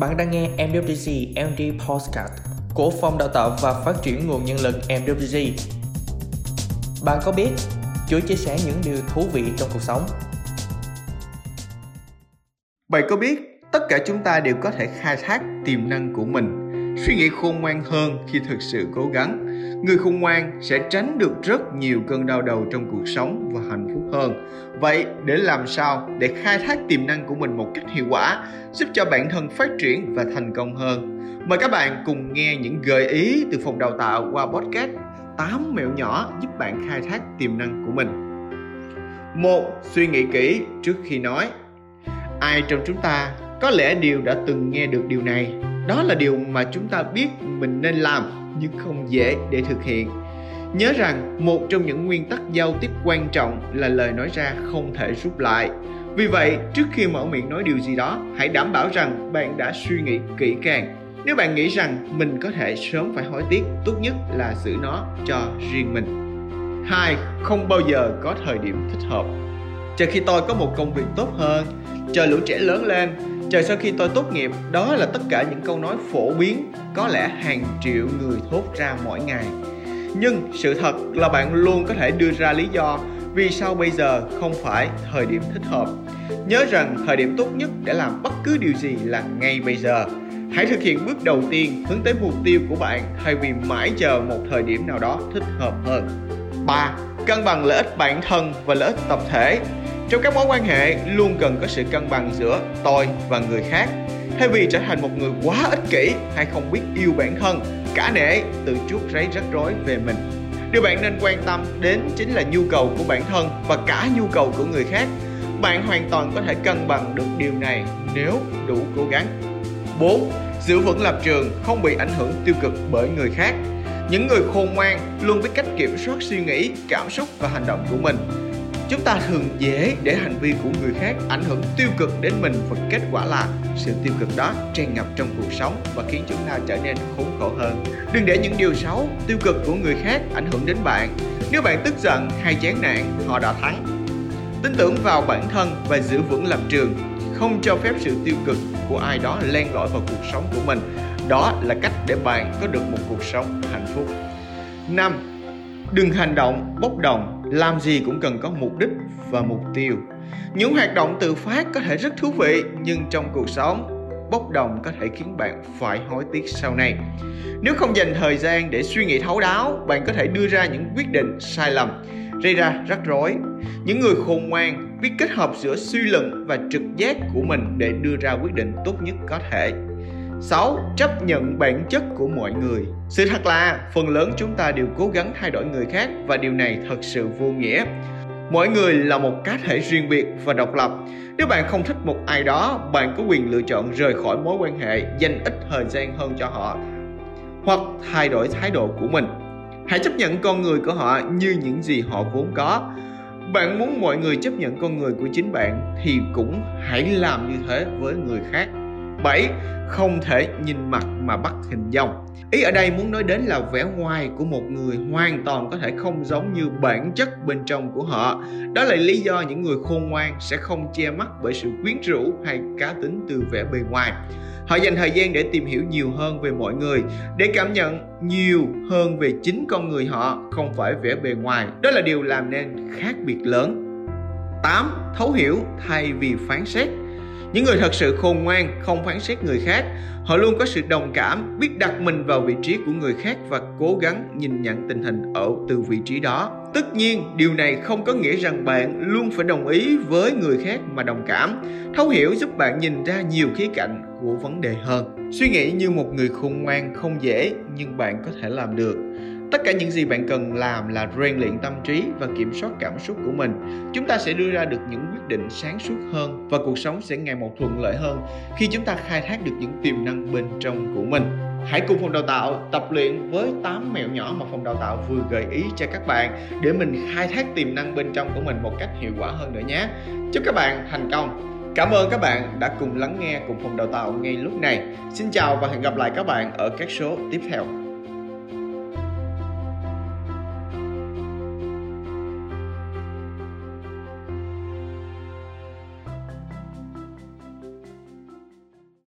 Bạn đang nghe MWG MD Podcast của Phòng Đào tạo và Phát triển Nguồn Nhân lực MWG. Bạn có biết Chúa chia sẻ những điều thú vị trong cuộc sống? Bạn có biết tất cả chúng ta đều có thể khai thác tiềm năng của mình, suy nghĩ khôn ngoan hơn khi thực sự cố gắng. Người khôn ngoan sẽ tránh được rất nhiều cơn đau đầu trong cuộc sống và hạnh phúc hơn. Vậy để làm sao để khai thác tiềm năng của mình một cách hiệu quả, giúp cho bản thân phát triển và thành công hơn? Mời các bạn cùng nghe những gợi ý từ phòng đào tạo qua podcast 8 mẹo nhỏ giúp bạn khai thác tiềm năng của mình. Một, suy nghĩ kỹ trước khi nói. Ai trong chúng ta có lẽ đều đã từng nghe được điều này. Đó là điều mà chúng ta biết mình nên làm nhưng không dễ để thực hiện. Nhớ rằng một trong những nguyên tắc giao tiếp quan trọng là lời nói ra không thể rút lại. Vì vậy, trước khi mở miệng nói điều gì đó, hãy đảm bảo rằng bạn đã suy nghĩ kỹ càng nếu bạn nghĩ rằng mình có thể sớm phải hối tiếc, tốt nhất là giữ nó cho riêng mình. Hai, không bao giờ có thời điểm thích hợp. Chờ khi tôi có một công việc tốt hơn, chờ lũ trẻ lớn lên, chờ sau khi tôi tốt nghiệp, đó là tất cả những câu nói phổ biến, có lẽ hàng triệu người thốt ra mỗi ngày. Nhưng sự thật là bạn luôn có thể đưa ra lý do vì sao bây giờ không phải thời điểm thích hợp. Nhớ rằng thời điểm tốt nhất để làm bất cứ điều gì là ngay bây giờ Hãy thực hiện bước đầu tiên hướng tới mục tiêu của bạn thay vì mãi chờ một thời điểm nào đó thích hợp hơn. 3. Cân bằng lợi ích bản thân và lợi ích tập thể. Trong các mối quan hệ luôn cần có sự cân bằng giữa tôi và người khác. Thay vì trở thành một người quá ích kỷ hay không biết yêu bản thân, cả nể tự chuốc rấy rắc rối về mình. Điều bạn nên quan tâm đến chính là nhu cầu của bản thân và cả nhu cầu của người khác. Bạn hoàn toàn có thể cân bằng được điều này nếu đủ cố gắng. 4 giữ vững lập trường không bị ảnh hưởng tiêu cực bởi người khác những người khôn ngoan luôn biết cách kiểm soát suy nghĩ cảm xúc và hành động của mình chúng ta thường dễ để hành vi của người khác ảnh hưởng tiêu cực đến mình và kết quả là sự tiêu cực đó tràn ngập trong cuộc sống và khiến chúng ta trở nên khốn khổ hơn. Đừng để những điều xấu, tiêu cực của người khác ảnh hưởng đến bạn. Nếu bạn tức giận hay chán nản, họ đã thắng. Tin tưởng vào bản thân và giữ vững lập trường. Không cho phép sự tiêu cực của ai đó len lỏi vào cuộc sống của mình. Đó là cách để bạn có được một cuộc sống hạnh phúc. 5. Đừng hành động bốc đồng, làm gì cũng cần có mục đích và mục tiêu. Những hoạt động tự phát có thể rất thú vị, nhưng trong cuộc sống, bốc đồng có thể khiến bạn phải hối tiếc sau này. Nếu không dành thời gian để suy nghĩ thấu đáo, bạn có thể đưa ra những quyết định sai lầm, gây ra rắc rối. Những người khôn ngoan biết kết hợp giữa suy luận và trực giác của mình để đưa ra quyết định tốt nhất có thể. 6. Chấp nhận bản chất của mọi người. Sự thật là phần lớn chúng ta đều cố gắng thay đổi người khác và điều này thật sự vô nghĩa. Mỗi người là một cá thể riêng biệt và độc lập. Nếu bạn không thích một ai đó, bạn có quyền lựa chọn rời khỏi mối quan hệ, dành ít thời gian hơn cho họ hoặc thay đổi thái độ của mình. Hãy chấp nhận con người của họ như những gì họ vốn có. Bạn muốn mọi người chấp nhận con người của chính bạn thì cũng hãy làm như thế với người khác. 7. Không thể nhìn mặt mà bắt hình dong. Ý ở đây muốn nói đến là vẻ ngoài của một người hoàn toàn có thể không giống như bản chất bên trong của họ. Đó là lý do những người khôn ngoan sẽ không che mắt bởi sự quyến rũ hay cá tính từ vẻ bề ngoài. Họ dành thời gian để tìm hiểu nhiều hơn về mọi người, để cảm nhận nhiều hơn về chính con người họ, không phải vẻ bề ngoài. Đó là điều làm nên khác biệt lớn. 8. Thấu hiểu thay vì phán xét những người thật sự khôn ngoan, không phán xét người khác, họ luôn có sự đồng cảm, biết đặt mình vào vị trí của người khác và cố gắng nhìn nhận tình hình ở từ vị trí đó. Tất nhiên, điều này không có nghĩa rằng bạn luôn phải đồng ý với người khác mà đồng cảm. Thấu hiểu giúp bạn nhìn ra nhiều khía cạnh của vấn đề hơn. Suy nghĩ như một người khôn ngoan không dễ, nhưng bạn có thể làm được tất cả những gì bạn cần làm là rèn luyện tâm trí và kiểm soát cảm xúc của mình chúng ta sẽ đưa ra được những quyết định sáng suốt hơn và cuộc sống sẽ ngày một thuận lợi hơn khi chúng ta khai thác được những tiềm năng bên trong của mình Hãy cùng phòng đào tạo tập luyện với 8 mẹo nhỏ mà phòng đào tạo vừa gợi ý cho các bạn để mình khai thác tiềm năng bên trong của mình một cách hiệu quả hơn nữa nhé. Chúc các bạn thành công. Cảm ơn các bạn đã cùng lắng nghe cùng phòng đào tạo ngay lúc này. Xin chào và hẹn gặp lại các bạn ở các số tiếp theo.